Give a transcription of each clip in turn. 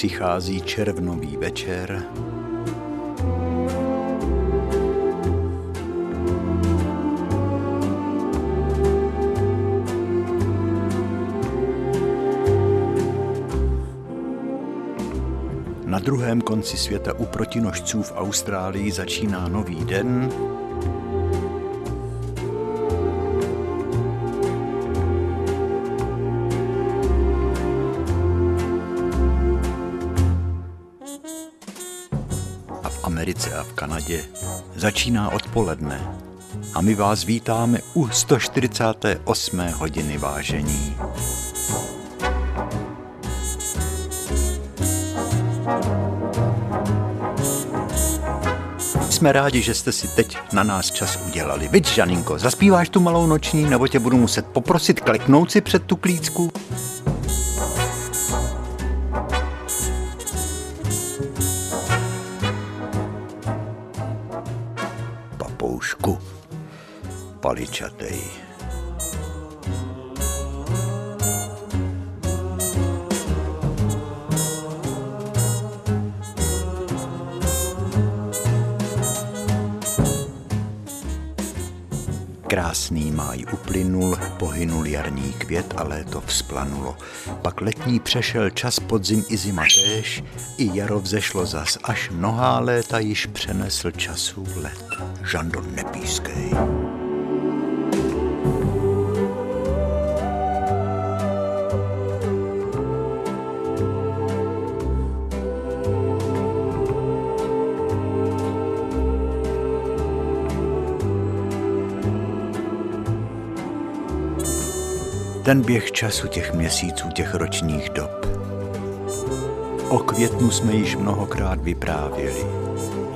přichází červnový večer. Na druhém konci světa u protinožců v Austrálii začíná nový den, Kanadě začíná odpoledne a my vás vítáme u 148. hodiny vážení. Jsme rádi, že jste si teď na nás čas udělali. Viď, Žaninko, zaspíváš tu malou noční, nebo tě budu muset poprosit kliknout si před tu klícku? Paličatej. Krásný máj uplynul, pohynul jarní květ a léto vzplanulo. Pak letní přešel čas, podzim i zima též, i jaro vzešlo zas, až mnohá léta již přenesl času let. Žandon nepískej. Ten běh času těch měsíců, těch ročních dob. O květnu jsme již mnohokrát vyprávěli.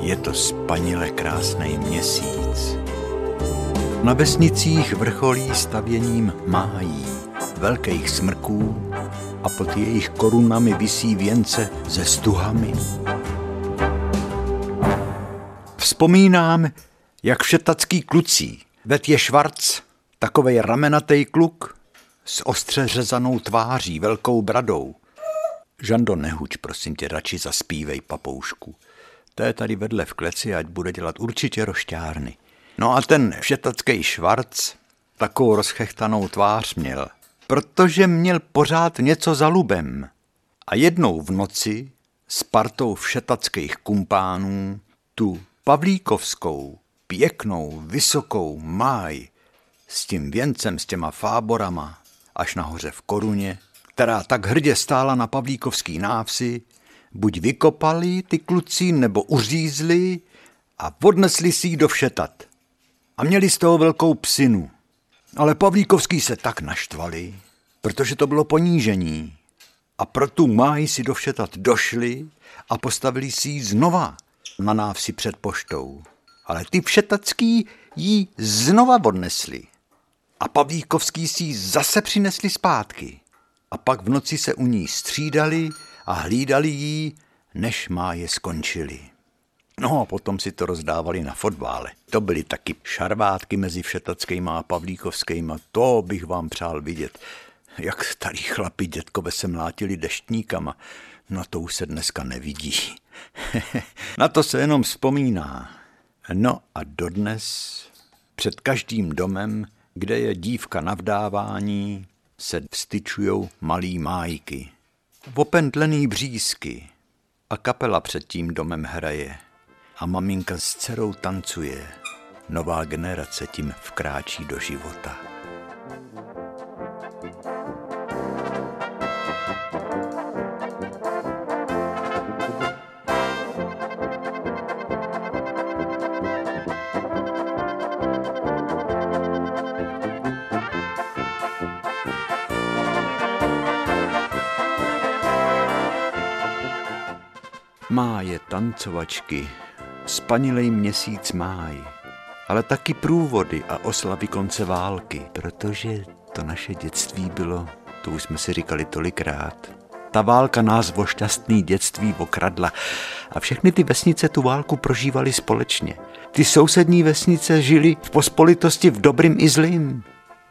Je to spanile krásný měsíc. Na vesnicích vrcholí stavěním májí, velkých smrků a pod jejich korunami visí věnce se stuhami. Vzpomínám, jak všetacký klucí, vet je švarc, takovej ramenatej kluk, s ostře řezanou tváří, velkou bradou. Žando, nehuč, prosím tě, radši zaspívej papoušku. To je tady vedle v kleci, ať bude dělat určitě rošťárny. No a ten všetacký švarc takovou rozchechtanou tvář měl, protože měl pořád něco za lubem. A jednou v noci s partou všetackých kumpánů tu Pavlíkovskou, pěknou, vysokou máj s tím věncem, s těma fáborama, až nahoře v koruně, která tak hrdě stála na Pavlíkovský návsi, buď vykopali ty kluci, nebo uřízli a odnesli si ji do všetat. A měli z toho velkou psinu. Ale Pavlíkovský se tak naštvali, protože to bylo ponížení. A pro tu máji si do všetat došli a postavili si ji znova na návsi před poštou. Ale ty všetacký ji znova odnesli a Pavlíkovský si ji zase přinesli zpátky. A pak v noci se u ní střídali a hlídali jí, než má je skončili. No a potom si to rozdávali na fotbále. To byly taky šarvátky mezi Všetackýma a Pavlíkovskýma. To bych vám přál vidět. Jak starý chlapi dětkové se mlátili deštníkama. No to už se dneska nevidí. na to se jenom vzpomíná. No a dodnes před každým domem kde je dívka na vdávání, se vstyčujou malý májky. Opendlený břízky a kapela před tím domem hraje a maminka s dcerou tancuje. Nová generace tím vkráčí do života. Máje tancovačky, spanilej měsíc máj, ale taky průvody a oslavy konce války, protože to naše dětství bylo, to už jsme si říkali tolikrát. Ta válka nás o šťastný dětství okradla a všechny ty vesnice tu válku prožívali společně. Ty sousední vesnice žili v pospolitosti v dobrým i zlým.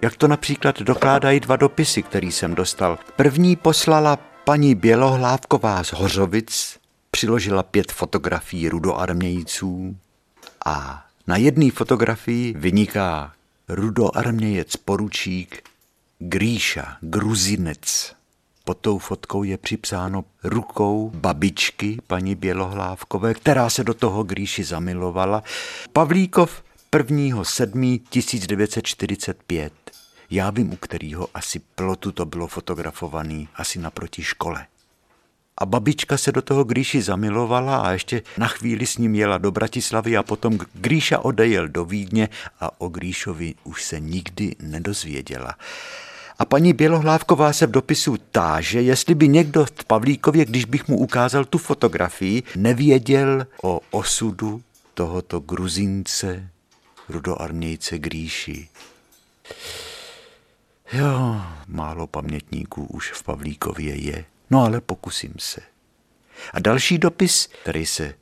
Jak to například dokládají dva dopisy, který jsem dostal. První poslala Paní Bělohlávková z Hořovic přiložila pět fotografií rudoarmějců a na jedné fotografii vyniká rudoarmějec poručík Gríša, Gruzinec. Pod tou fotkou je připsáno rukou babičky paní Bělohlávkové, která se do toho Gríši zamilovala. Pavlíkov 1. 7. 1945. Já vím, u kterého asi plotu to bylo fotografovaný, asi naproti škole. A babička se do toho Gríši zamilovala a ještě na chvíli s ním jela do Bratislavy a potom Gríša odejel do Vídně a o Gríšovi už se nikdy nedozvěděla. A paní Bělohlávková se v dopisu táže, jestli by někdo v Pavlíkově, když bych mu ukázal tu fotografii, nevěděl o osudu tohoto gruzince, rudoarmějce Gríši. Jo, málo pamětníků už v Pavlíkově je, no ale pokusím se. A další dopis, který se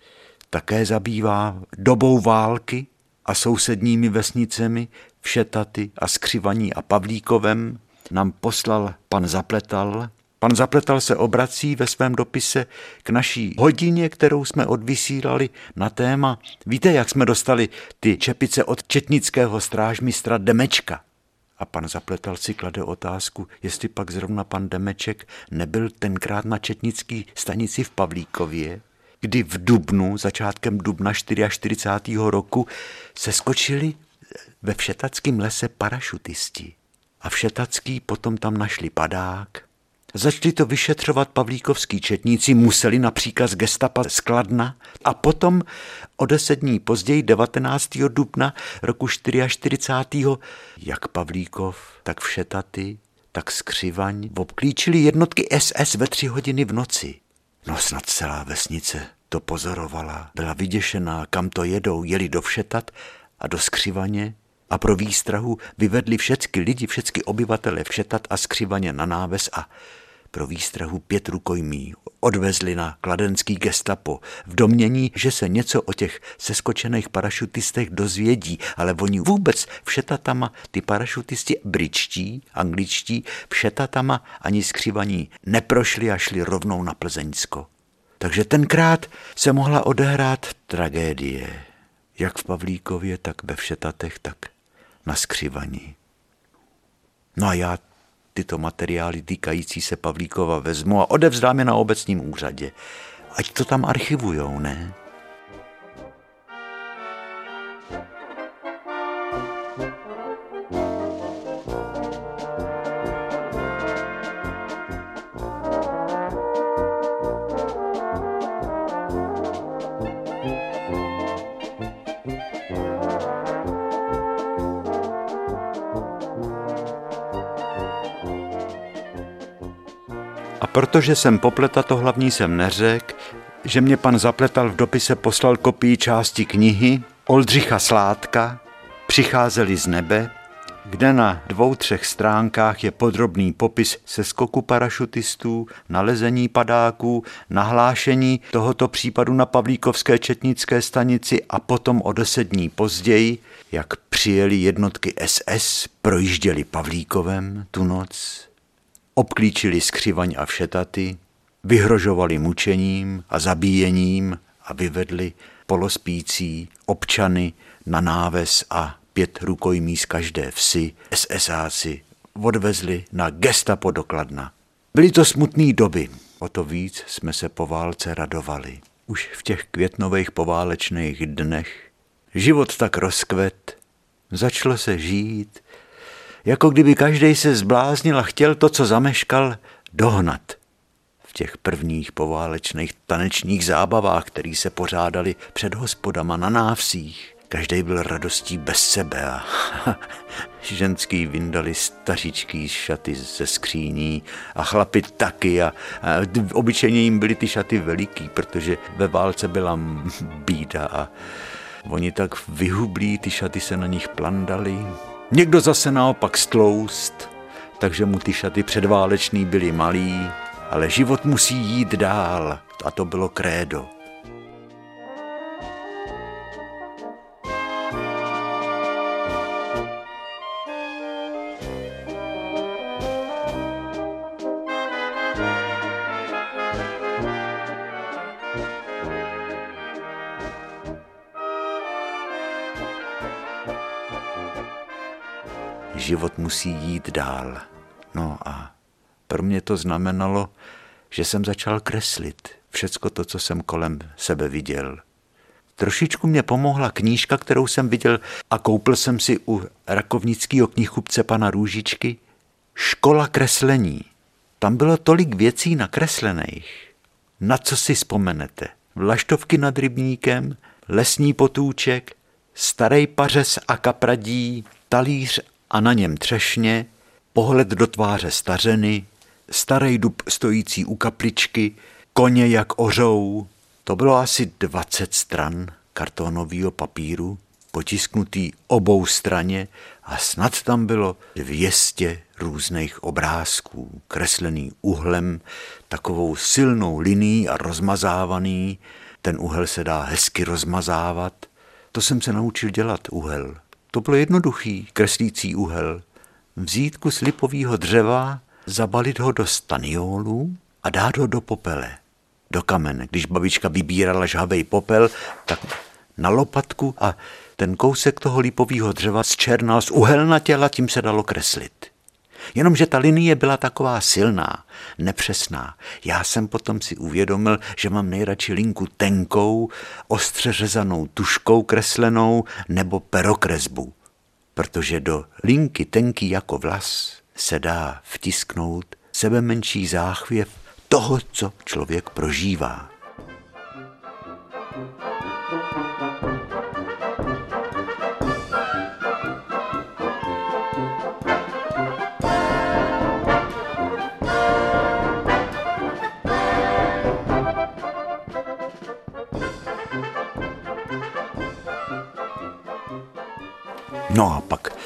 také zabývá dobou války a sousedními vesnicemi Všetaty a Skřivaní a Pavlíkovem, nám poslal pan Zapletal. Pan Zapletal se obrací ve svém dopise k naší hodině, kterou jsme odvysílali na téma. Víte, jak jsme dostali ty čepice od četnického strážmistra Demečka? A pan Zapletal si klade otázku, jestli pak zrovna pan Demeček nebyl tenkrát na četnický stanici v Pavlíkově, kdy v Dubnu, začátkem Dubna 44. roku, se skočili ve všetackém lese parašutisti. A všetacký potom tam našli padák. Začali to vyšetřovat pavlíkovský četníci, museli na příkaz gestapa skladna a potom o deset dní později, 19. dubna roku 44. jak Pavlíkov, tak Všetaty, tak Skřivaň obklíčili jednotky SS ve tři hodiny v noci. No snad celá vesnice to pozorovala, byla vyděšená, kam to jedou, jeli do Všetat a do Skřivaně a pro výstrahu vyvedli všecky lidi, všecky obyvatele Všetat a Skřivaně na náves a pro výstrahu pět rukojmí odvezli na kladenský gestapo v domění, že se něco o těch seskočených parašutistech dozvědí, ale oni vůbec všetatama, ty parašutisti britští, angličtí, všetatama ani skřivaní neprošli a šli rovnou na Plzeňsko. Takže tenkrát se mohla odehrát tragédie, jak v Pavlíkově, tak ve Všetatech, tak na skřivaní. No a já tyto materiály týkající se Pavlíkova vezmu a odevzdám je na obecním úřadě. Ať to tam archivujou, ne? Protože jsem popleta to hlavní jsem neřek, že mě pan Zapletal v dopise poslal kopii části knihy Oldřicha Sládka Přicházeli z nebe, kde na dvou, třech stránkách je podrobný popis se skoku parašutistů, nalezení padáků, nahlášení tohoto případu na Pavlíkovské četnické stanici a potom o deset dní později, jak přijeli jednotky SS, projížděli Pavlíkovem tu noc obklíčili skřivaň a všetaty, vyhrožovali mučením a zabíjením a vyvedli polospící občany na náves a pět rukojmí z každé vsi, SSáci, odvezli na gestapo dokladna. Byly to smutné doby, o to víc jsme se po válce radovali. Už v těch květnových poválečných dnech život tak rozkvet, začalo se žít, jako kdyby každý se zbláznil a chtěl to, co zameškal, dohnat. V těch prvních poválečných tanečních zábavách, které se pořádali před hospodama na návsích, každý byl radostí bez sebe a ženský vyndali stařičký šaty ze skříní a chlapi taky a, a obyčejně jim byly ty šaty veliký, protože ve válce byla bída a oni tak vyhublí, ty šaty se na nich plandali, Někdo zase naopak stloust, takže mu ty šaty předválečný byly malý, ale život musí jít dál a to bylo krédo. Život musí jít dál. No a pro mě to znamenalo, že jsem začal kreslit všecko to, co jsem kolem sebe viděl. Trošičku mě pomohla knížka, kterou jsem viděl a koupil jsem si u rakovnického knihkupce pana Růžičky Škola kreslení. Tam bylo tolik věcí nakreslených. Na co si vzpomenete? Vlaštovky nad rybníkem, lesní potůček, starý pařez a kapradí, talíř a na něm třešně, pohled do tváře stařeny, starý dub stojící u kapličky, koně jak ořou. To bylo asi 20 stran kartonového papíru, potisknutý obou straně a snad tam bylo 200 různých obrázků, kreslený uhlem, takovou silnou linií a rozmazávaný. Ten uhel se dá hezky rozmazávat. To jsem se naučil dělat, uhel. To bylo jednoduchý, kreslící uhel. Vzít kus lipového dřeva, zabalit ho do staniolů a dát ho do popele, do kamene. Když babička vybírala žhavej popel, tak na lopatku a ten kousek toho lipového dřeva zčernal z těla, tím se dalo kreslit. Jenomže ta linie byla taková silná, nepřesná. Já jsem potom si uvědomil, že mám nejradši linku tenkou, ostře řezanou tuškou kreslenou nebo perokresbu, protože do linky tenký jako vlas se dá vtisknout sebe menší záchvěv toho, co člověk prožívá. No a pak,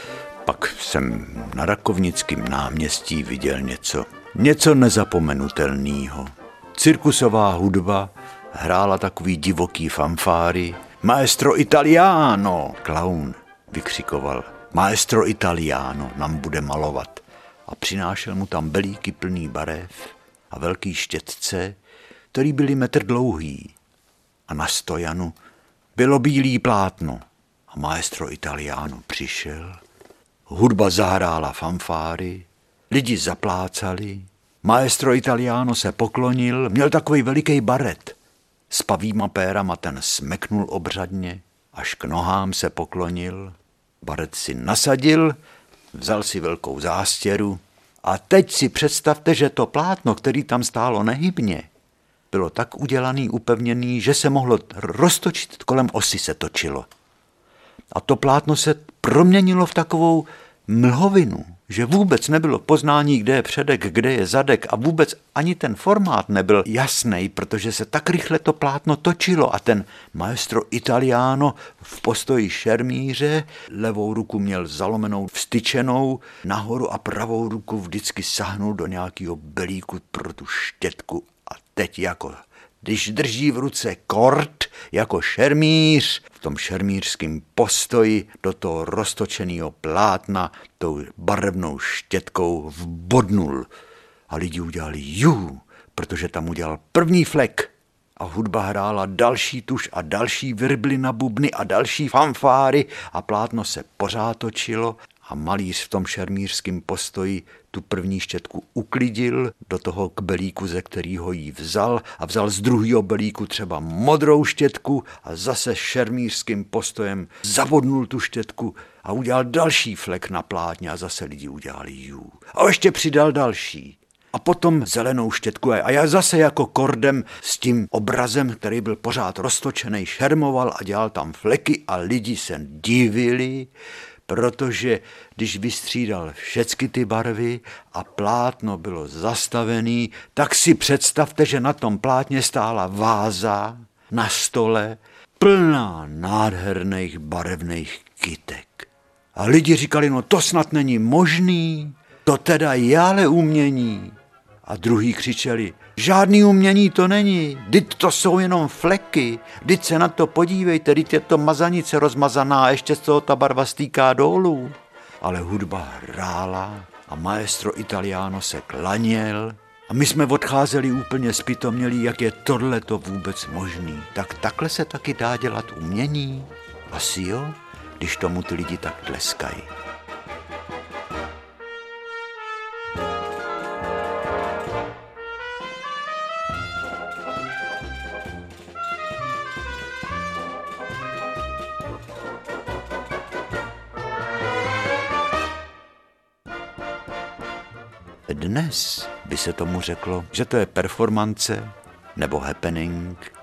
pak jsem na Rakovnickém náměstí viděl něco, něco nezapomenutelného. Cirkusová hudba hrála takový divoký fanfáry. Maestro Italiano, klaun, vykřikoval. Maestro Italiano nám bude malovat. A přinášel mu tam belíky plný barev a velký štětce, který byly metr dlouhý. A na stojanu bylo bílý plátno a maestro Italiano přišel, hudba zahrála fanfáry, lidi zaplácali, maestro Italiano se poklonil, měl takový veliký baret. S pavýma pérama ten smeknul obřadně, až k nohám se poklonil, baret si nasadil, vzal si velkou zástěru. A teď si představte, že to plátno, který tam stálo nehybně, bylo tak udělaný, upevněný, že se mohlo roztočit, kolem osy se točilo. A to plátno se proměnilo v takovou mlhovinu, že vůbec nebylo poznání, kde je předek, kde je zadek a vůbec ani ten formát nebyl jasný, protože se tak rychle to plátno točilo a ten maestro Italiano v postoji šermíře levou ruku měl zalomenou vstyčenou nahoru a pravou ruku vždycky sahnul do nějakého belíku pro tu štětku. A teď jako když drží v ruce kort jako šermíř, v tom šermířském postoji do toho roztočeného plátna tou barevnou štětkou vbodnul. A lidi udělali jú, protože tam udělal první flek. A hudba hrála další tuš a další virbly na bubny a další fanfáry a plátno se pořád točilo a malíř v tom šermířském postoji tu první štětku uklidil do toho kbelíku, ze kterého ji vzal a vzal z druhého belíku třeba modrou štětku a zase šermířským postojem zavodnul tu štětku a udělal další flek na plátně a zase lidi udělali jú. A ještě přidal další. A potom zelenou štětku a já zase jako kordem s tím obrazem, který byl pořád roztočený, šermoval a dělal tam fleky a lidi se divili, protože když vystřídal všechny ty barvy a plátno bylo zastavený, tak si představte, že na tom plátně stála váza na stole plná nádherných barevných kytek. A lidi říkali, no to snad není možný, to teda je ale umění. A druhý křičeli, žádný umění to není, dit to jsou jenom fleky, dit se na to podívejte, dit je to mazanice rozmazaná ještě z toho ta barva stýká dolů. Ale hudba hrála a maestro Italiano se klaněl a my jsme odcházeli úplně spitomělí, jak je tohle to vůbec možný. Tak takhle se taky dá dělat umění? Asi jo, když tomu ty lidi tak tleskají. Dnes by se tomu řeklo, že to je performance nebo happening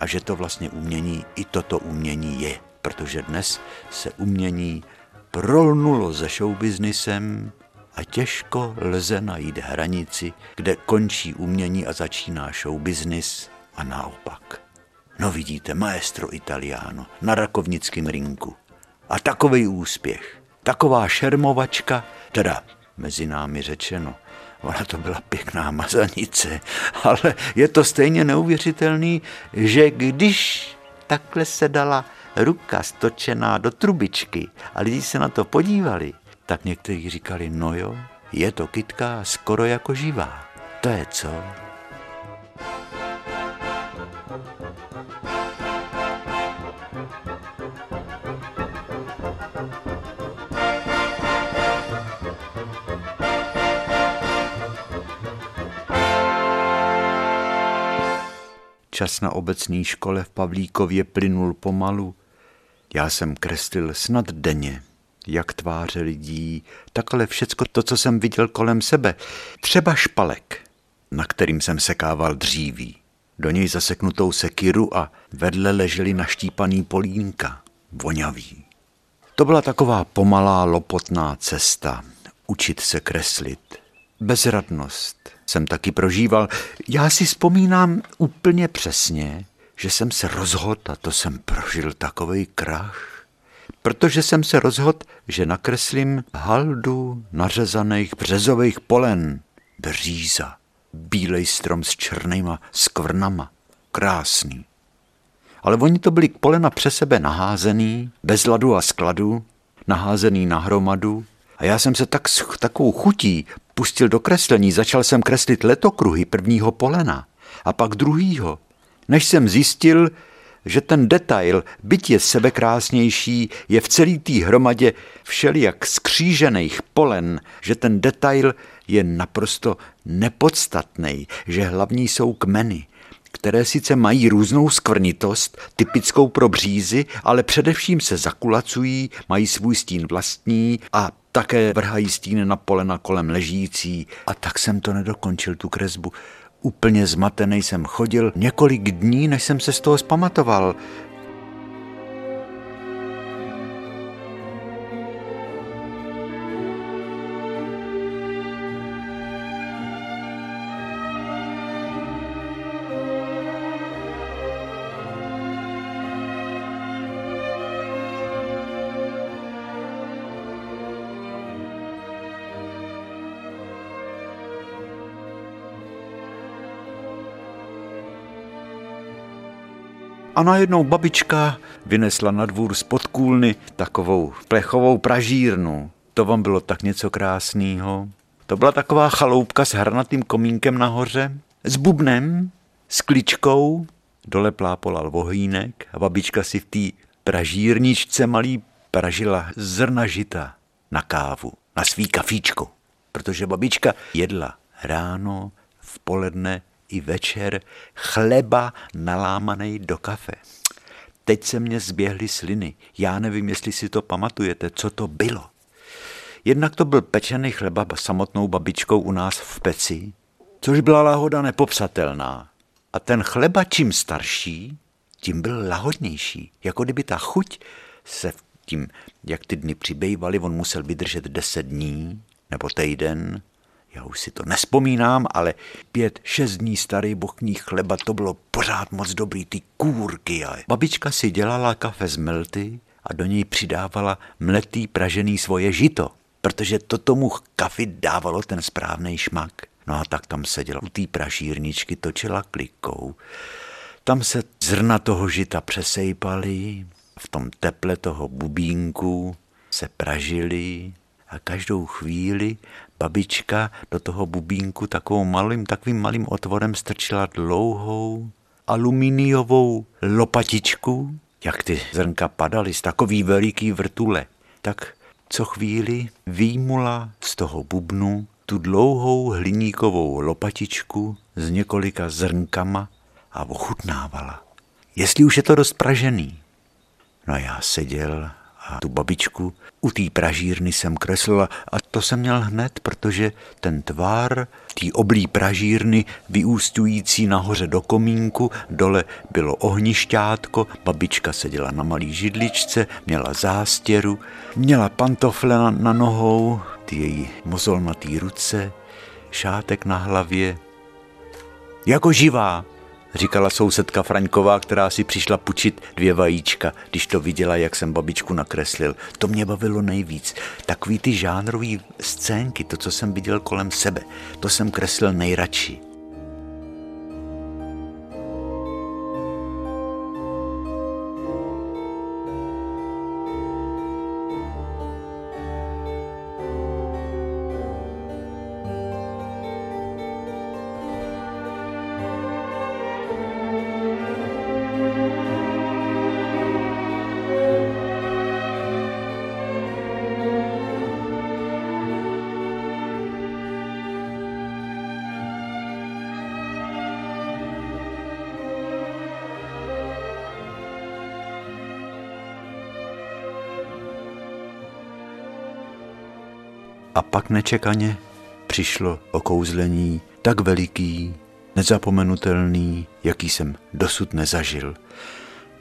a že to vlastně umění i toto umění je, protože dnes se umění prolnulo se showbiznisem a těžko lze najít hranici, kde končí umění a začíná showbiznis a naopak. No vidíte, maestro Italiano na rakovnickém rinku. A takový úspěch, taková šermovačka, teda mezi námi řečeno, ona to byla pěkná mazanice, ale je to stejně neuvěřitelný, že když takhle se dala ruka stočená do trubičky a lidi se na to podívali, tak někteří říkali, no jo, je to kytka skoro jako živá. To je co? Čas na obecní škole v Pavlíkově plynul pomalu. Já jsem kreslil snad denně, jak tváře lidí, takhle všecko to, co jsem viděl kolem sebe. Třeba špalek, na kterým jsem sekával dříví. Do něj zaseknutou sekiru a vedle leželi naštípaný polínka, voňavý. To byla taková pomalá, lopotná cesta, učit se kreslit. Bezradnost jsem taky prožíval. Já si vzpomínám úplně přesně, že jsem se rozhodl, a to jsem prožil takový krach, protože jsem se rozhodl, že nakreslím haldu nařezaných březových polen, bříza, bílej strom s černýma skvrnama, krásný. Ale oni to byli polena přes sebe naházený, bez ladu a skladu, naházený na hromadu, a já jsem se tak s takovou chutí pustil do kreslení, začal jsem kreslit letokruhy prvního polena a pak druhýho, než jsem zjistil, že ten detail, byť je sebekrásnější, je v celé té hromadě všelijak skřížených polen, že ten detail je naprosto nepodstatný, že hlavní jsou kmeny, které sice mají různou skvrnitost, typickou pro břízy, ale především se zakulacují, mají svůj stín vlastní a také vrhají stín na polena kolem ležící. A tak jsem to nedokončil, tu kresbu. Úplně zmatený jsem chodil několik dní, než jsem se z toho zpamatoval. A najednou babička vynesla na dvůr spod kůlny takovou plechovou pražírnu. To vám bylo tak něco krásného. To byla taková chaloupka s hranatým komínkem nahoře, s bubnem, s kličkou, dole plápolal vohýnek a babička si v té pražírničce malý pražila zrna žita na kávu, na svý kafíčko. Protože babička jedla ráno, v poledne i večer chleba nalámaný do kafe. Teď se mě zběhly sliny. Já nevím, jestli si to pamatujete, co to bylo. Jednak to byl pečený chleba samotnou babičkou u nás v peci, což byla lahoda nepopsatelná. A ten chleba čím starší, tím byl lahodnější. Jako kdyby ta chuť se tím, jak ty dny přibývaly, on musel vydržet deset dní nebo týden, já už si to nespomínám, ale pět, šest dní starý bochní chleba, to bylo pořád moc dobrý, ty kůrky. A babička si dělala kafe z mlty a do něj přidávala mletý pražený svoje žito, protože to tomu kafi dávalo ten správný šmak. No a tak tam seděla u té pražírničky, točila klikou. Tam se zrna toho žita přesejpaly, v tom teple toho bubínku se pražili a každou chvíli babička do toho bubínku takovou malým, takovým malým otvorem strčila dlouhou aluminiovou lopatičku, jak ty zrnka padaly z takový veliký vrtule. Tak co chvíli výmula z toho bubnu tu dlouhou hliníkovou lopatičku s několika zrnkama a ochutnávala. Jestli už je to dost pražený. No já seděl A tu babičku u té pražírny jsem kreslila a to jsem měl hned, protože ten tvar té oblí pražírny vyústující nahoře do komínku, dole bylo ohnišťátko, babička seděla na malý židličce, měla zástěru, měla pantofle na, na nohou, ty její mozolnatý ruce, šátek na hlavě. Jako živá, říkala sousedka Fraňková, která si přišla pučit dvě vajíčka, když to viděla, jak jsem babičku nakreslil. To mě bavilo nejvíc. Takový ty žánrový scénky, to, co jsem viděl kolem sebe, to jsem kreslil nejradši. Pak nečekaně přišlo okouzlení tak veliký, nezapomenutelný, jaký jsem dosud nezažil.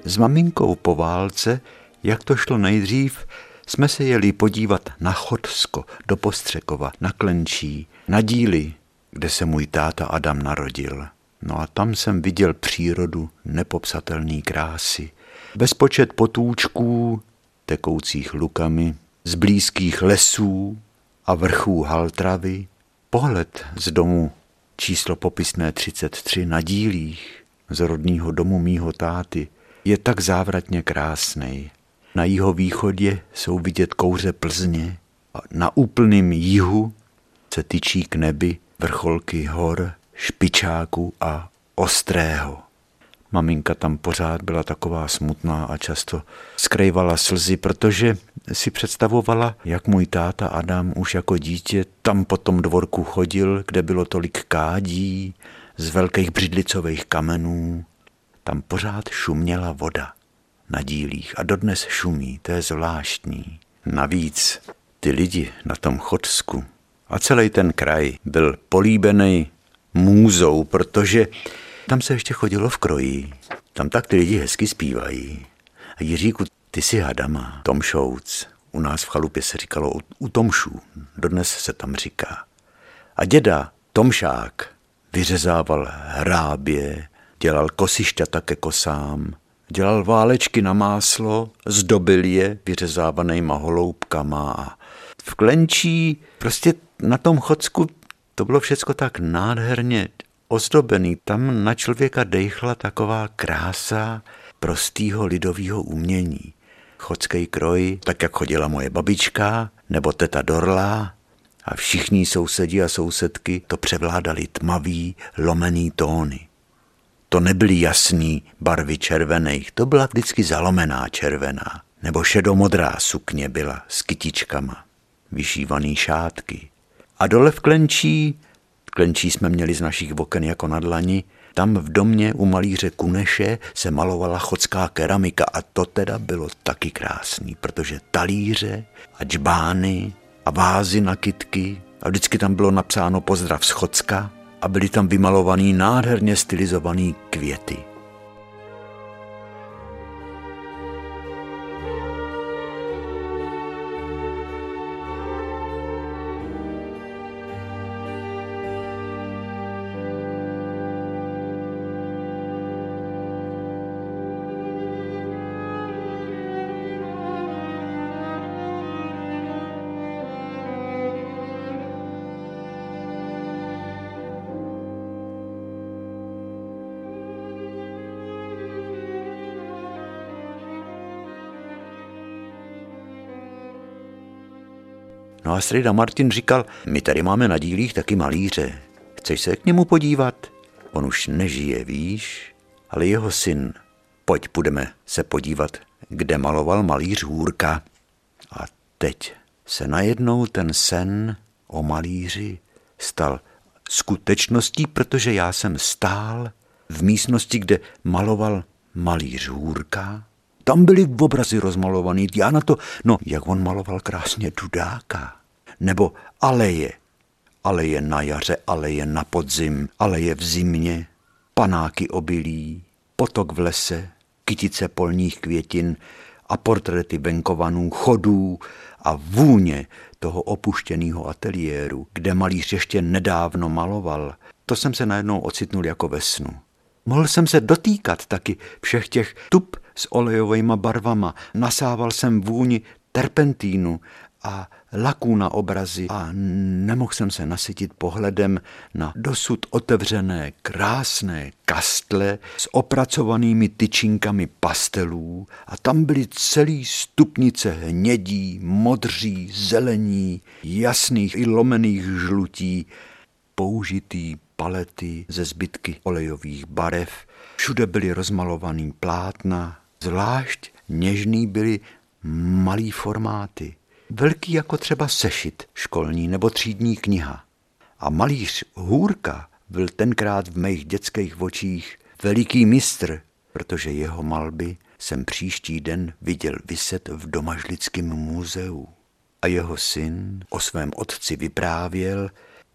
S maminkou po válce, jak to šlo nejdřív, jsme se jeli podívat na Chodsko, do Postřekova, na Klenčí, na díly, kde se můj táta Adam narodil. No a tam jsem viděl přírodu nepopsatelný krásy. Bezpočet potůčků, tekoucích lukami, z blízkých lesů, a vrchů Haltravy, pohled z domu číslo popisné 33 na dílích z rodního domu mýho táty je tak závratně krásný. Na jeho východě jsou vidět kouře Plzně a na úplném jihu se tyčí k nebi vrcholky hor, špičáku a ostrého. Maminka tam pořád byla taková smutná a často skrývala slzy, protože si představovala, jak můj táta Adam už jako dítě tam po tom dvorku chodil, kde bylo tolik kádí z velkých břidlicových kamenů. Tam pořád šuměla voda na dílích a dodnes šumí, to je zvláštní. Navíc ty lidi na tom Chodsku a celý ten kraj byl políbený můzou, protože tam se ještě chodilo v kroji. Tam tak ty lidi hezky zpívají. A Jiříku, ty jsi Hadama, Tom Šouc. U nás v chalupě se říkalo u Tomšů. Dodnes se tam říká. A děda Tomšák vyřezával hrábě, dělal kosišťata ke kosám, dělal válečky na máslo, zdobil je vyřezávanýma holoubkama a v Klenčí, prostě na tom chodsku, to bylo všecko tak nádherně ozdobený. Tam na člověka dejchla taková krása prostýho lidového umění. Chodský kroj, tak jak chodila moje babička, nebo teta Dorla, a všichni sousedi a sousedky to převládali tmavý, lomený tóny. To nebyly jasný barvy červených, to byla vždycky zalomená červená, nebo šedomodrá sukně byla s kytičkama, vyšívaný šátky. A dole v klenčí Klenčí jsme měli z našich oken jako na dlani. Tam v domě u malíře Kuneše se malovala chodská keramika a to teda bylo taky krásný, protože talíře a džbány a vázy na kytky a vždycky tam bylo napsáno pozdrav z Chocka a byly tam vymalovaný nádherně stylizovaný květy. A strejda Martin říkal, my tady máme na dílích taky malíře. Chceš se k němu podívat? On už nežije, víš, ale jeho syn. Pojď, půjdeme se podívat, kde maloval malíř Hůrka. A teď se najednou ten sen o malíři stal skutečností, protože já jsem stál v místnosti, kde maloval malíř Hůrka, Tam byly obrazy rozmalovaný. Já na to, no, jak on maloval krásně Dudáka. Nebo aleje. Aleje na jaře, aleje na podzim, aleje v zimě, panáky obilí, potok v lese, kytice polních květin a portréty venkovanů, chodů a vůně toho opuštěného ateliéru, kde malíř ještě nedávno maloval, to jsem se najednou ocitnul jako ve snu. Mohl jsem se dotýkat taky všech těch tup s olejovými barvama. Nasával jsem vůni terpentínu a laků na obrazy a nemohl jsem se nasytit pohledem na dosud otevřené krásné kastle s opracovanými tyčinkami pastelů a tam byly celý stupnice hnědí, modří, zelení, jasných i lomených žlutí, použitý palety ze zbytky olejových barev, všude byly rozmalovaný plátna, zvlášť něžný byly malý formáty, velký jako třeba sešit školní nebo třídní kniha. A malíř Hůrka byl tenkrát v mých dětských očích veliký mistr, protože jeho malby jsem příští den viděl vyset v Domažlickém muzeu. A jeho syn o svém otci vyprávěl,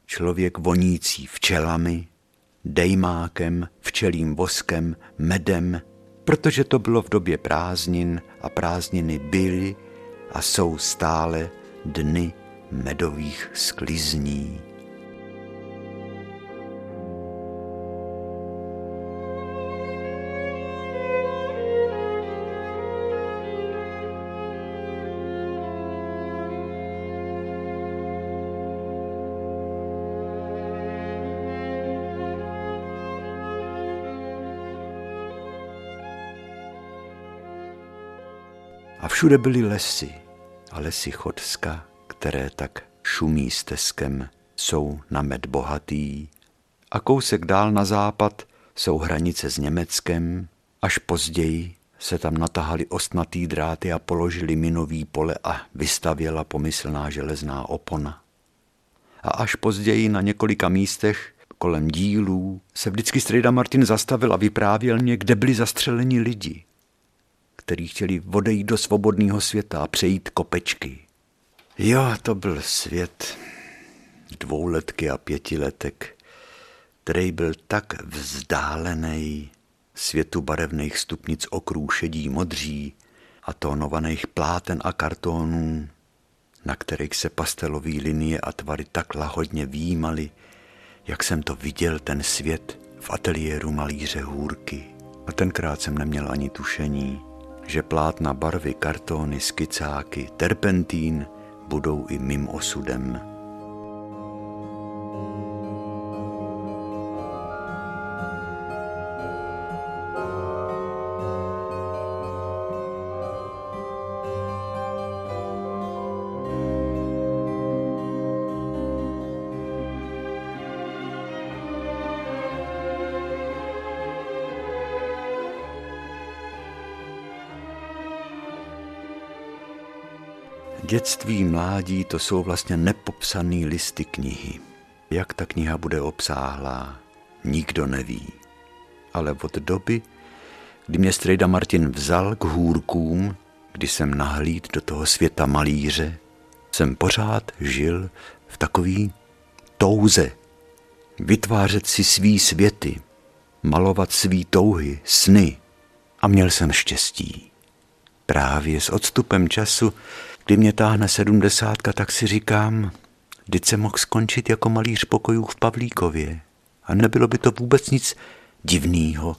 člověk vonící včelami, dejmákem, včelím voskem, medem, protože to bylo v době prázdnin a prázdniny byly a jsou stále dny medových sklizní. Všude byly lesy a lesy Chodska, které tak šumí stezkem, jsou na med bohatý. A kousek dál na západ jsou hranice s Německem, až později se tam natahali ostnatý dráty a položili minový pole a vystavěla pomyslná železná opona. A až později na několika místech kolem dílů se vždycky strejda Martin zastavil a vyprávěl mě, kde byli zastřeleni lidi který chtěli odejít do svobodného světa a přejít kopečky. Jo, to byl svět dvouletky a pětiletek, který byl tak vzdálený světu barevných stupnic okrů šedí modří a tónovaných pláten a kartonů, na kterých se pastelové linie a tvary tak lahodně výjímaly, jak jsem to viděl ten svět v ateliéru malíře Hůrky. A tenkrát jsem neměl ani tušení, že plátna barvy, kartony, skicáky, terpentín budou i mým osudem. Dětství, mládí, to jsou vlastně nepopsané listy knihy. Jak ta kniha bude obsáhlá, nikdo neví. Ale od doby, kdy mě strejda Martin vzal k hůrkům, kdy jsem nahlíd do toho světa malíře, jsem pořád žil v takový touze. Vytvářet si svý světy, malovat svý touhy, sny. A měl jsem štěstí. Právě s odstupem času kdy mě táhne sedmdesátka, tak si říkám, kdy se mohl skončit jako malíř pokojů v Pavlíkově. A nebylo by to vůbec nic divného.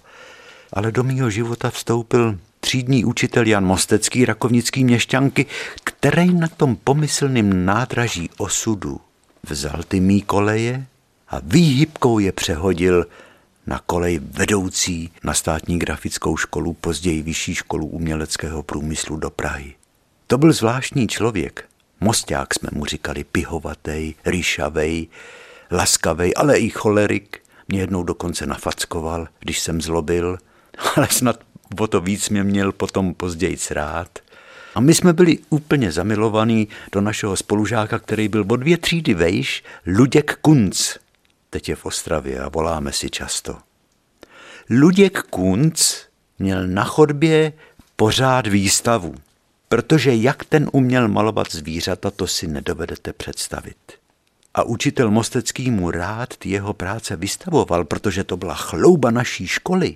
Ale do mýho života vstoupil třídní učitel Jan Mostecký, rakovnický měšťanky, který na tom pomyslným nádraží osudu vzal ty mý koleje a výhybkou je přehodil na kolej vedoucí na státní grafickou školu, později vyšší školu uměleckého průmyslu do Prahy. To byl zvláštní člověk. Mosták jsme mu říkali pihovatej, rýšavej, laskavej, ale i cholerik. Mě jednou dokonce nafackoval, když jsem zlobil, ale snad o to víc mě měl potom později rád. A my jsme byli úplně zamilovaní do našeho spolužáka, který byl o dvě třídy vejš, Luděk Kunc. Teď je v Ostravě a voláme si často. Luděk Kunc měl na chodbě pořád výstavu, protože jak ten uměl malovat zvířata, to si nedovedete představit. A učitel Mostecký mu rád ty jeho práce vystavoval, protože to byla chlouba naší školy.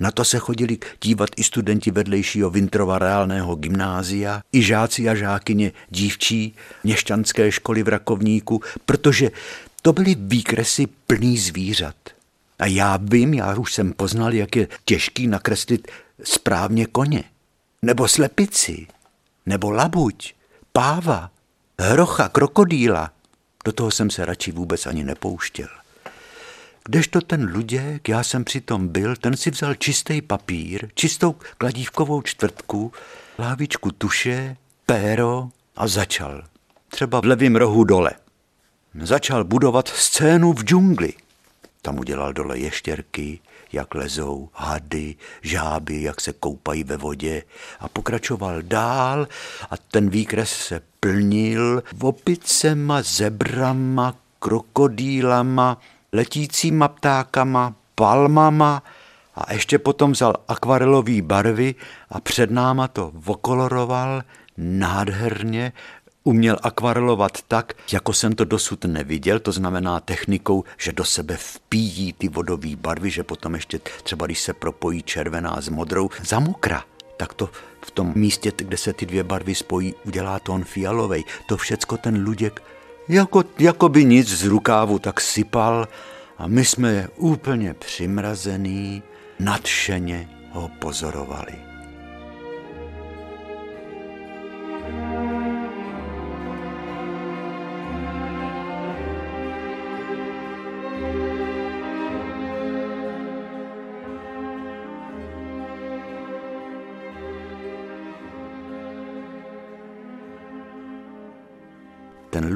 Na to se chodili dívat i studenti vedlejšího Vintrova reálného gymnázia, i žáci a žákyně dívčí měšťanské školy v Rakovníku, protože to byly výkresy plný zvířat. A já vím, já už jsem poznal, jak je těžký nakreslit správně koně. Nebo slepici. Nebo labuť. Páva. Hrocha, krokodýla. Do toho jsem se radši vůbec ani nepouštěl. Kdežto ten Luděk, já jsem přitom byl, ten si vzal čistý papír, čistou kladívkovou čtvrtku, lávičku tuše, péro a začal. Třeba v levém rohu dole. Začal budovat scénu v džungli. Tam udělal dole ještěrky, jak lezou, hady, žáby, jak se koupají ve vodě a pokračoval dál a ten výkres se plnil opicema, zebrama, krokodýlama, letícíma ptákama, palmama a ještě potom vzal akvarelové barvy a před náma to vokoloroval nádherně, uměl akvarelovat tak, jako jsem to dosud neviděl, to znamená technikou, že do sebe vpíjí ty vodové barvy, že potom ještě třeba, když se propojí červená s modrou, zamokra, tak to v tom místě, kde se ty dvě barvy spojí, udělá tón fialovej. To všecko ten Luděk jako, jako by nic z rukávu tak sypal a my jsme úplně přimrazený, nadšeně ho pozorovali.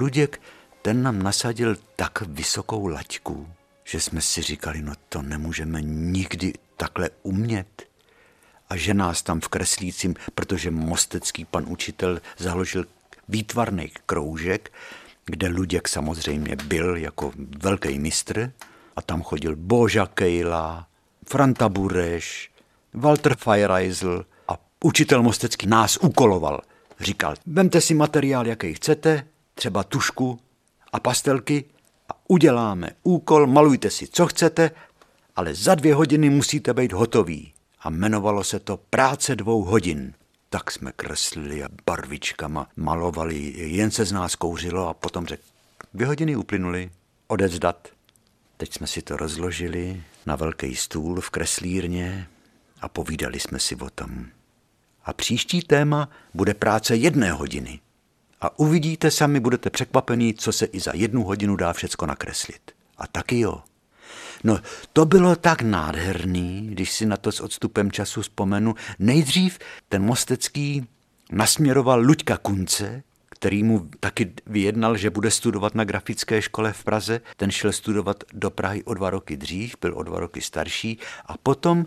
Luděk, ten nám nasadil tak vysokou laťku, že jsme si říkali, no to nemůžeme nikdy takhle umět. A že nás tam v kreslícím, protože mostecký pan učitel založil výtvarný kroužek, kde Luděk samozřejmě byl jako velký mistr a tam chodil Boža Kejla, Franta Bureš, Walter Feiereisel a učitel mostecký nás ukoloval. Říkal, vemte si materiál, jaký chcete, třeba tušku a pastelky a uděláme úkol, malujte si, co chcete, ale za dvě hodiny musíte být hotoví. A jmenovalo se to práce dvou hodin. Tak jsme kreslili a barvičkama malovali, jen se z nás kouřilo a potom řekl, dvě hodiny uplynuly, odezdat. Teď jsme si to rozložili na velký stůl v kreslírně a povídali jsme si o tom. A příští téma bude práce jedné hodiny a uvidíte sami, budete překvapení, co se i za jednu hodinu dá všecko nakreslit. A taky jo. No, to bylo tak nádherný, když si na to s odstupem času vzpomenu. Nejdřív ten mostecký nasměroval Luďka Kunce, který mu taky vyjednal, že bude studovat na grafické škole v Praze. Ten šel studovat do Prahy o dva roky dřív, byl o dva roky starší a potom,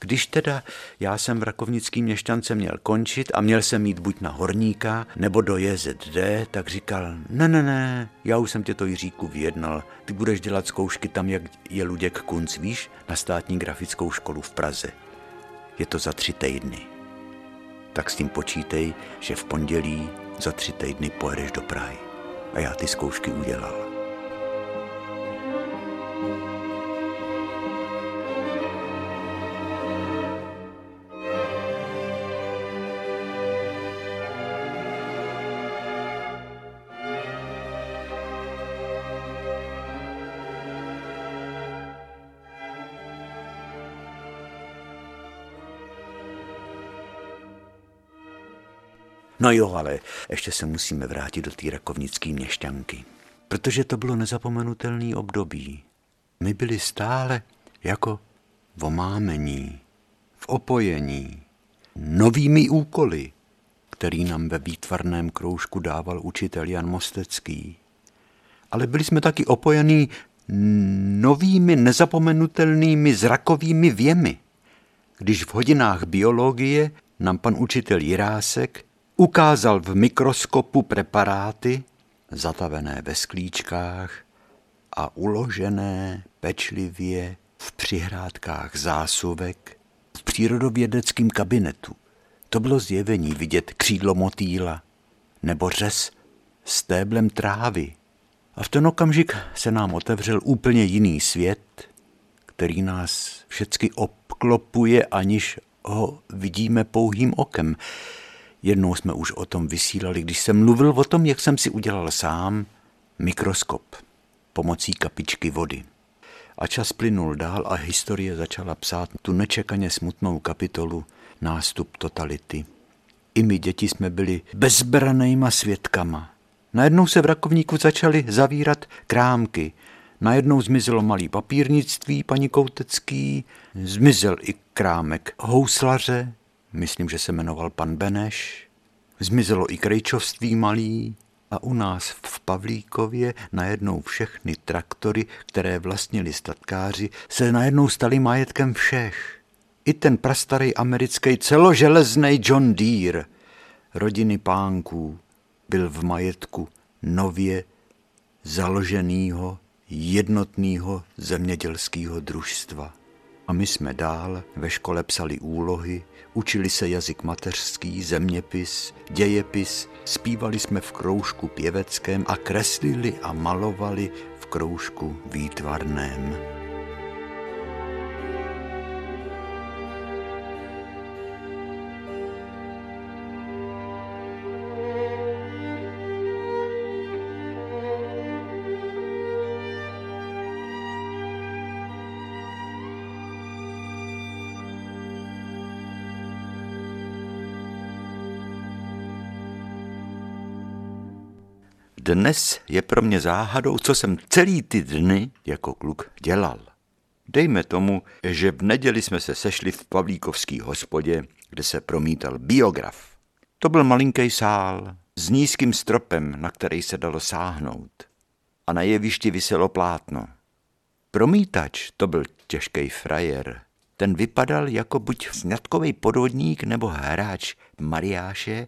když teda já jsem v Rakovnickým měšťance měl končit a měl jsem mít buď na horníka nebo do JZD, tak říkal, ne, ne, ne, já už jsem tě to Jiříku vyjednal, ty budeš dělat zkoušky tam, jak je Luděk Kunc, víš, na státní grafickou školu v Praze. Je to za tři týdny. Tak s tím počítej, že v pondělí za tři týdny pojedeš do Prahy. A já ty zkoušky udělal. No jo, ale ještě se musíme vrátit do té rakovnické měšťanky, protože to bylo nezapomenutelný období. My byli stále jako v omámení, v opojení, novými úkoly, který nám ve výtvarném kroužku dával učitel Jan Mostecký. Ale byli jsme taky opojení novými nezapomenutelnými zrakovými věmi. Když v hodinách biologie nám pan učitel Jirásek Ukázal v mikroskopu preparáty, zatavené ve sklíčkách a uložené pečlivě v přihrádkách zásuvek v přírodovědeckém kabinetu. To bylo zjevení vidět křídlo motýla nebo řez téblem trávy. A v ten okamžik se nám otevřel úplně jiný svět, který nás všecky obklopuje, aniž ho vidíme pouhým okem. Jednou jsme už o tom vysílali, když jsem mluvil o tom, jak jsem si udělal sám mikroskop pomocí kapičky vody. A čas plynul dál a historie začala psát tu nečekaně smutnou kapitolu nástup totality. I my děti jsme byli bezbranýma svědkama. Najednou se v Rakovníku začaly zavírat krámky. Najednou zmizelo malý papírnictví, paní Koutecký, zmizel i krámek houslaře, myslím, že se jmenoval pan Beneš, zmizelo i krejčovství malý, a u nás v Pavlíkově najednou všechny traktory, které vlastnili statkáři, se najednou staly majetkem všech. I ten prastarý americký celoželezný John Deere rodiny pánků byl v majetku nově založeného jednotného zemědělského družstva. A my jsme dál ve škole psali úlohy, učili se jazyk mateřský, zeměpis, dějepis, zpívali jsme v kroužku pěveckém a kreslili a malovali v kroužku výtvarném. Dnes je pro mě záhadou, co jsem celý ty dny jako kluk dělal. Dejme tomu, že v neděli jsme se sešli v Pavlíkovský hospodě, kde se promítal biograf. To byl malinký sál s nízkým stropem, na který se dalo sáhnout. A na jevišti vyselo plátno. Promítač to byl těžký frajer. Ten vypadal jako buď sňatkový podvodník nebo hráč mariáše,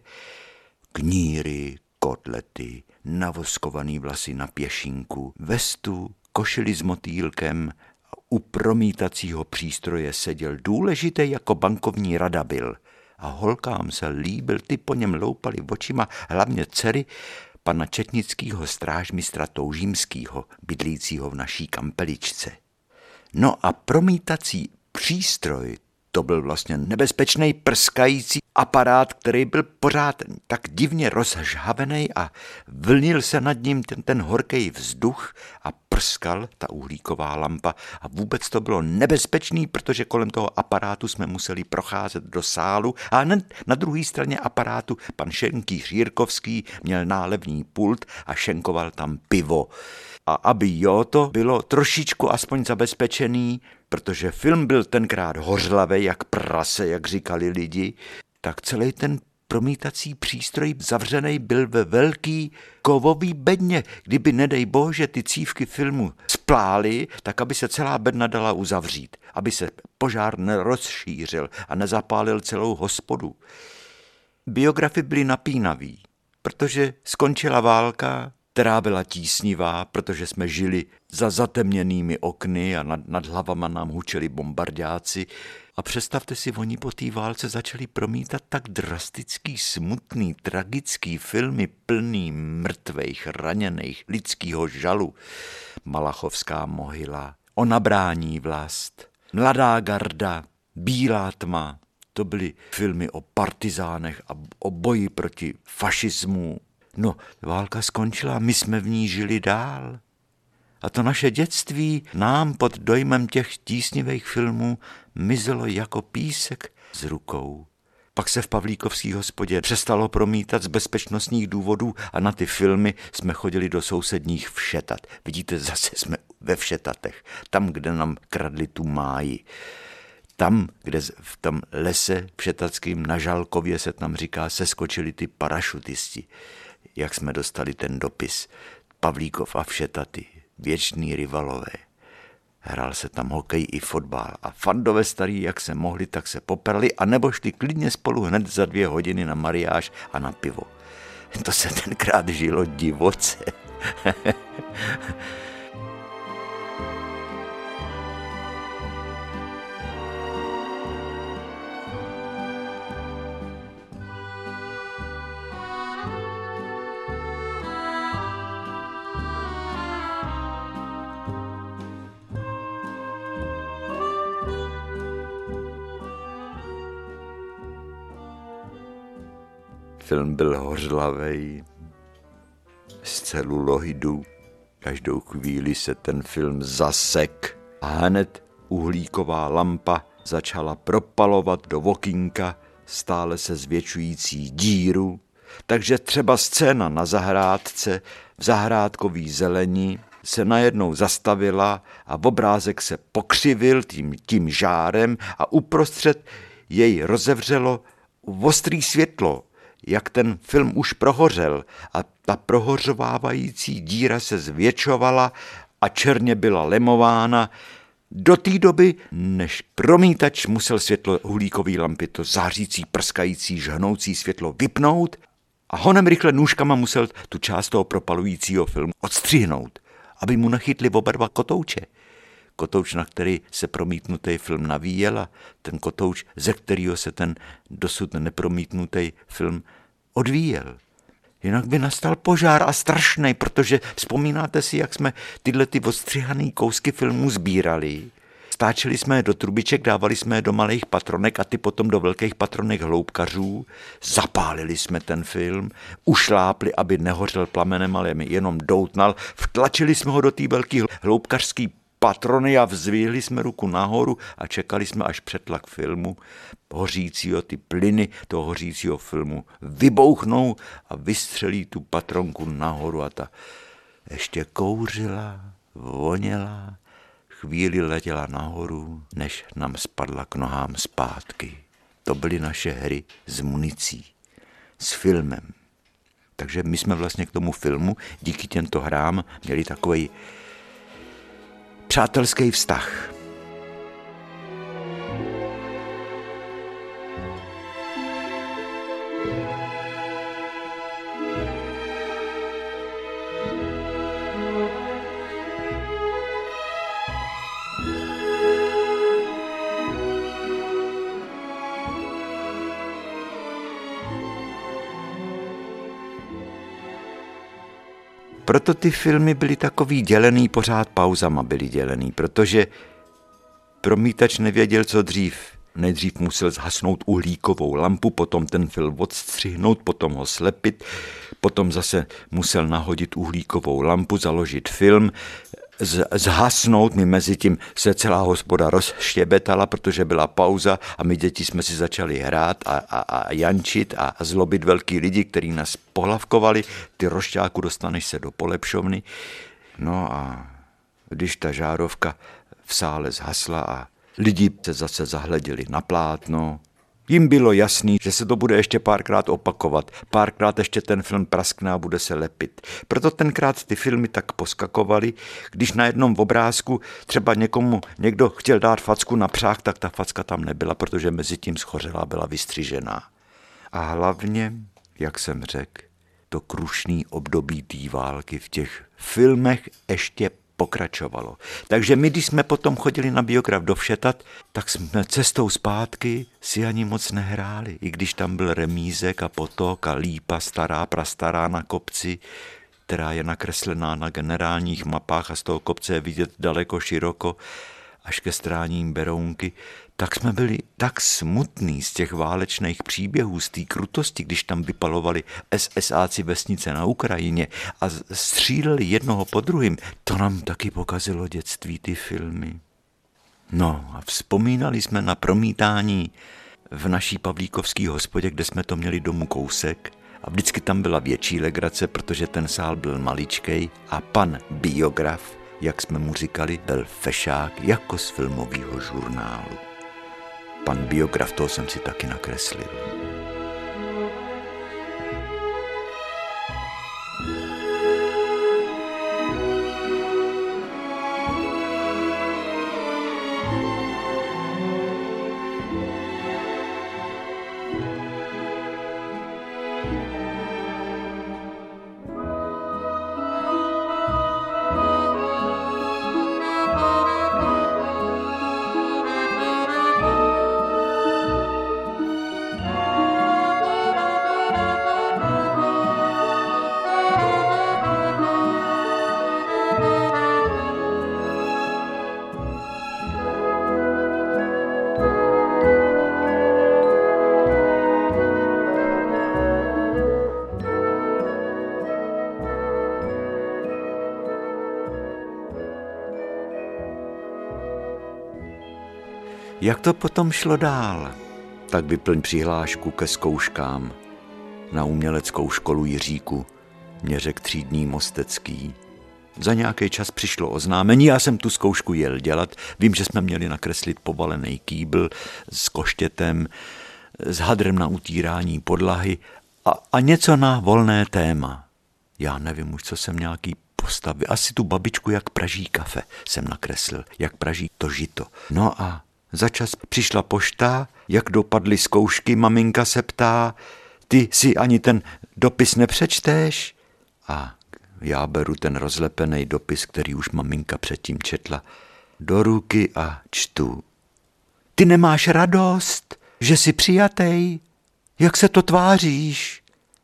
kníry, kotlety, navoskovaný vlasy na pěšinku, vestu, košili s motýlkem a u promítacího přístroje seděl důležitý jako bankovní rada byl. A holkám se líbil, ty po něm loupali očima, hlavně dcery pana četnického strážmistra Toužímského, bydlícího v naší kampeličce. No a promítací přístroj, to byl vlastně nebezpečný prskající aparát, který byl pořád tak divně rozžhavený a vlnil se nad ním ten, ten horký vzduch a prskal ta uhlíková lampa a vůbec to bylo nebezpečný, protože kolem toho aparátu jsme museli procházet do sálu a hned na druhé straně aparátu pan Šenký Jirkovský měl nálevní pult a šenkoval tam pivo. A aby jo, to bylo trošičku aspoň zabezpečený, protože film byl tenkrát hořlavý jak prase, jak říkali lidi, tak celý ten promítací přístroj zavřený byl ve velký kovový bedně. Kdyby, nedej bože, ty cívky filmu splály, tak aby se celá bedna dala uzavřít, aby se požár nerozšířil a nezapálil celou hospodu. Biografy byly napínaví, protože skončila válka, která byla tísnivá, protože jsme žili za zatemněnými okny a nad, nad hlavama nám hučeli bombardáci. A představte si, oni po té válce začali promítat tak drastický, smutný, tragický filmy plný mrtvejch, raněných, lidského žalu. Malachovská mohyla, O nabrání vlast, Mladá garda, Bílá tma, to byly filmy o partizánech a o boji proti fašismu, No, válka skončila, my jsme v ní žili dál. A to naše dětství nám pod dojmem těch tísnivých filmů mizelo jako písek z rukou. Pak se v Pavlíkovský hospodě přestalo promítat z bezpečnostních důvodů a na ty filmy jsme chodili do sousedních všetat. Vidíte, zase jsme ve všetatech, tam, kde nám kradli tu máji. Tam, kde v tom lese všetackým na Žalkově se tam říká, se skočili ty parašutisti jak jsme dostali ten dopis. Pavlíkov a Všetaty, věčný rivalové. Hrál se tam hokej i fotbal a fandové starý, jak se mohli, tak se poprali a nebo šli klidně spolu hned za dvě hodiny na mariáž a na pivo. To se tenkrát žilo divoce. film byl hořlavej, z celuloidu. Každou chvíli se ten film zasek a hned uhlíková lampa začala propalovat do vokínka stále se zvětšující díru, takže třeba scéna na zahrádce v zahrádkový zelení se najednou zastavila a obrázek se pokřivil tím, tím žárem a uprostřed jej rozevřelo ostrý světlo, jak ten film už prohořel a ta prohořovávající díra se zvětšovala a černě byla lemována do té doby, než promítač musel světlo uhlíkový lampy, to zářící, prskající, žhnoucí světlo vypnout a honem rychle nůžkama musel tu část toho propalujícího filmu odstřihnout, aby mu nechytli oba dva kotouče. Kotouč, na který se promítnutý film navíjel a ten kotouč, ze kterého se ten dosud nepromítnutý film odvíjel. Jinak by nastal požár a strašný, protože vzpomínáte si, jak jsme tyhle ty odstřihané kousky filmu sbírali. Stáčeli jsme je do trubiček, dávali jsme je do malých patronek a ty potom do velkých patronek hloubkařů. Zapálili jsme ten film, ušlápli, aby nehořel plamenem, ale jenom doutnal. Vtlačili jsme ho do té velké hloubkařské patrony a vzvíhli jsme ruku nahoru a čekali jsme, až přetlak filmu hořícího, ty plyny toho hořícího filmu vybouchnou a vystřelí tu patronku nahoru a ta ještě kouřila, voněla, chvíli letěla nahoru, než nám spadla k nohám zpátky. To byly naše hry s municí, s filmem. Takže my jsme vlastně k tomu filmu díky těmto hrám měli takový přátelský vztah. Proto ty filmy byly takový dělený, pořád pauzama byly dělený, protože promítač nevěděl, co dřív. Nejdřív musel zhasnout uhlíkovou lampu, potom ten film odstřihnout, potom ho slepit, potom zase musel nahodit uhlíkovou lampu, založit film, zhasnout. My mezi tím se celá hospoda rozštěbetala, protože byla pauza a my děti jsme si začali hrát a, a, a jančit a, zlobit velký lidi, kteří nás pohlavkovali. Ty rošťáku dostaneš se do polepšovny. No a když ta žárovka v sále zhasla a lidi se zase zahleděli na plátno, Jim bylo jasný, že se to bude ještě párkrát opakovat, párkrát ještě ten film praskne a bude se lepit. Proto tenkrát ty filmy tak poskakovaly, když na jednom obrázku třeba někomu někdo chtěl dát facku na přách, tak ta facka tam nebyla, protože mezi tím schořela byla vystřižená. A hlavně, jak jsem řekl, to krušný období té války v těch filmech ještě pokračovalo. Takže my, když jsme potom chodili na biograf do Všetat, tak jsme cestou zpátky si ani moc nehráli, i když tam byl remízek a potok a lípa stará, prastará na kopci, která je nakreslená na generálních mapách a z toho kopce je vidět daleko široko, až ke stráním Berounky, tak jsme byli tak smutní z těch válečných příběhů, z té krutosti, když tam vypalovali SSáci vesnice na Ukrajině a stříleli jednoho po druhým. To nám taky pokazilo dětství, ty filmy. No a vzpomínali jsme na promítání v naší pavlíkovské hospodě, kde jsme to měli domů kousek a vždycky tam byla větší legrace, protože ten sál byl maličkej a pan biograf, jak jsme mu říkali, byl fešák jako z filmového žurnálu. Pan biograf, toho jsem si taky nakreslil. To potom šlo dál? Tak vyplň přihlášku ke zkouškám na uměleckou školu Jiříku, mě řekl třídní Mostecký. Za nějaký čas přišlo oznámení, já jsem tu zkoušku jel dělat. Vím, že jsme měli nakreslit povalený kýbl s koštětem, s hadrem na utírání podlahy a, a něco na volné téma. Já nevím už, co jsem nějaký postavy. Asi tu babičku, jak praží kafe, jsem nakreslil, jak praží to žito. No a za čas přišla pošta, jak dopadly zkoušky, maminka se ptá, ty si ani ten dopis nepřečteš? A já beru ten rozlepený dopis, který už maminka předtím četla, do ruky a čtu. Ty nemáš radost, že jsi přijatej? Jak se to tváříš?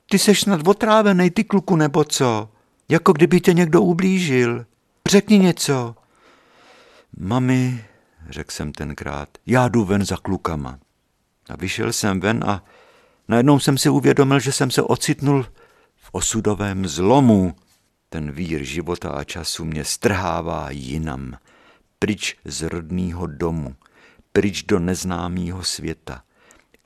Ty seš snad otrávený, ty kluku, nebo co? Jako kdyby tě někdo ublížil. Řekni něco. Mami, řekl jsem tenkrát, já jdu ven za klukama. A vyšel jsem ven a najednou jsem si uvědomil, že jsem se ocitnul v osudovém zlomu. Ten vír života a času mě strhává jinam, pryč z rodného domu, pryč do neznámého světa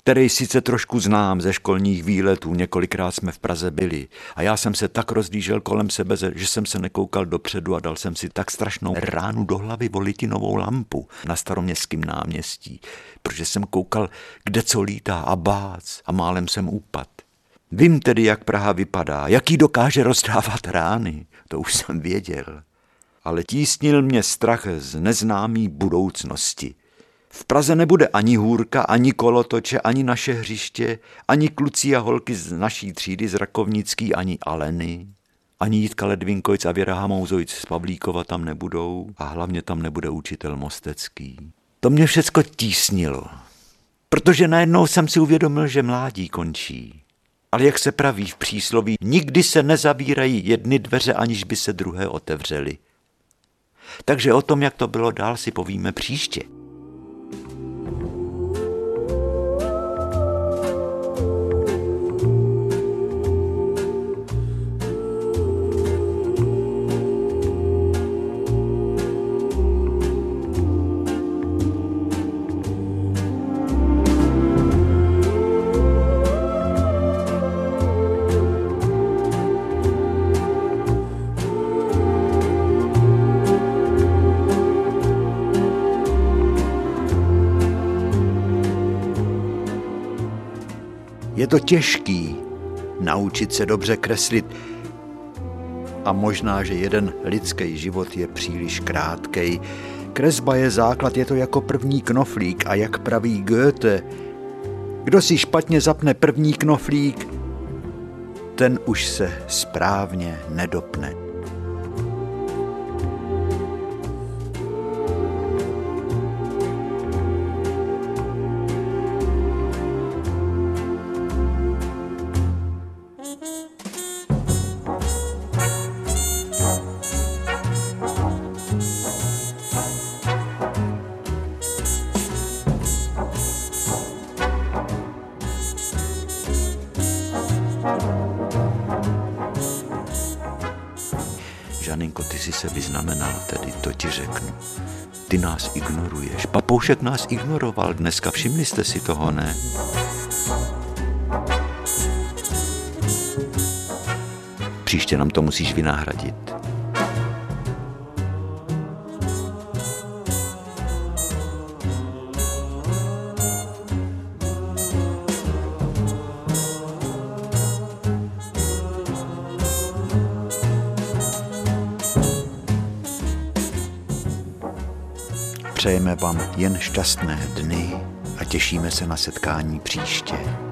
který sice trošku znám ze školních výletů, několikrát jsme v Praze byli a já jsem se tak rozdížel kolem sebe, že jsem se nekoukal dopředu a dal jsem si tak strašnou ránu do hlavy volitinovou lampu na staroměstském náměstí, protože jsem koukal, kde co lítá a bác a málem jsem upad. Vím tedy, jak Praha vypadá, jaký dokáže rozdávat rány, to už jsem věděl. Ale tísnil mě strach z neznámý budoucnosti – v Praze nebude ani hůrka, ani kolotoče, ani naše hřiště, ani kluci a holky z naší třídy z Rakovnický, ani Aleny, ani Jitka Ledvinkojc a Věra Hamouzojc z Pavlíkova tam nebudou a hlavně tam nebude učitel Mostecký. To mě všecko tísnilo, protože najednou jsem si uvědomil, že mládí končí. Ale jak se praví v přísloví, nikdy se nezavírají jedny dveře, aniž by se druhé otevřely. Takže o tom, jak to bylo dál, si povíme příště. To těžký naučit se dobře kreslit a možná, že jeden lidský život je příliš krátkej. Kresba je základ, je to jako první knoflík a jak praví Goethe, kdo si špatně zapne první knoflík, ten už se správně nedopne. Žaninko, ty jsi se vyznamenal, tedy to ti řeknu. Ty nás ignoruješ. Papoušek nás ignoroval dneska, všimli jste si toho, ne? Příště nám to musíš vynahradit. Přejeme vám jen šťastné dny a těšíme se na setkání příště.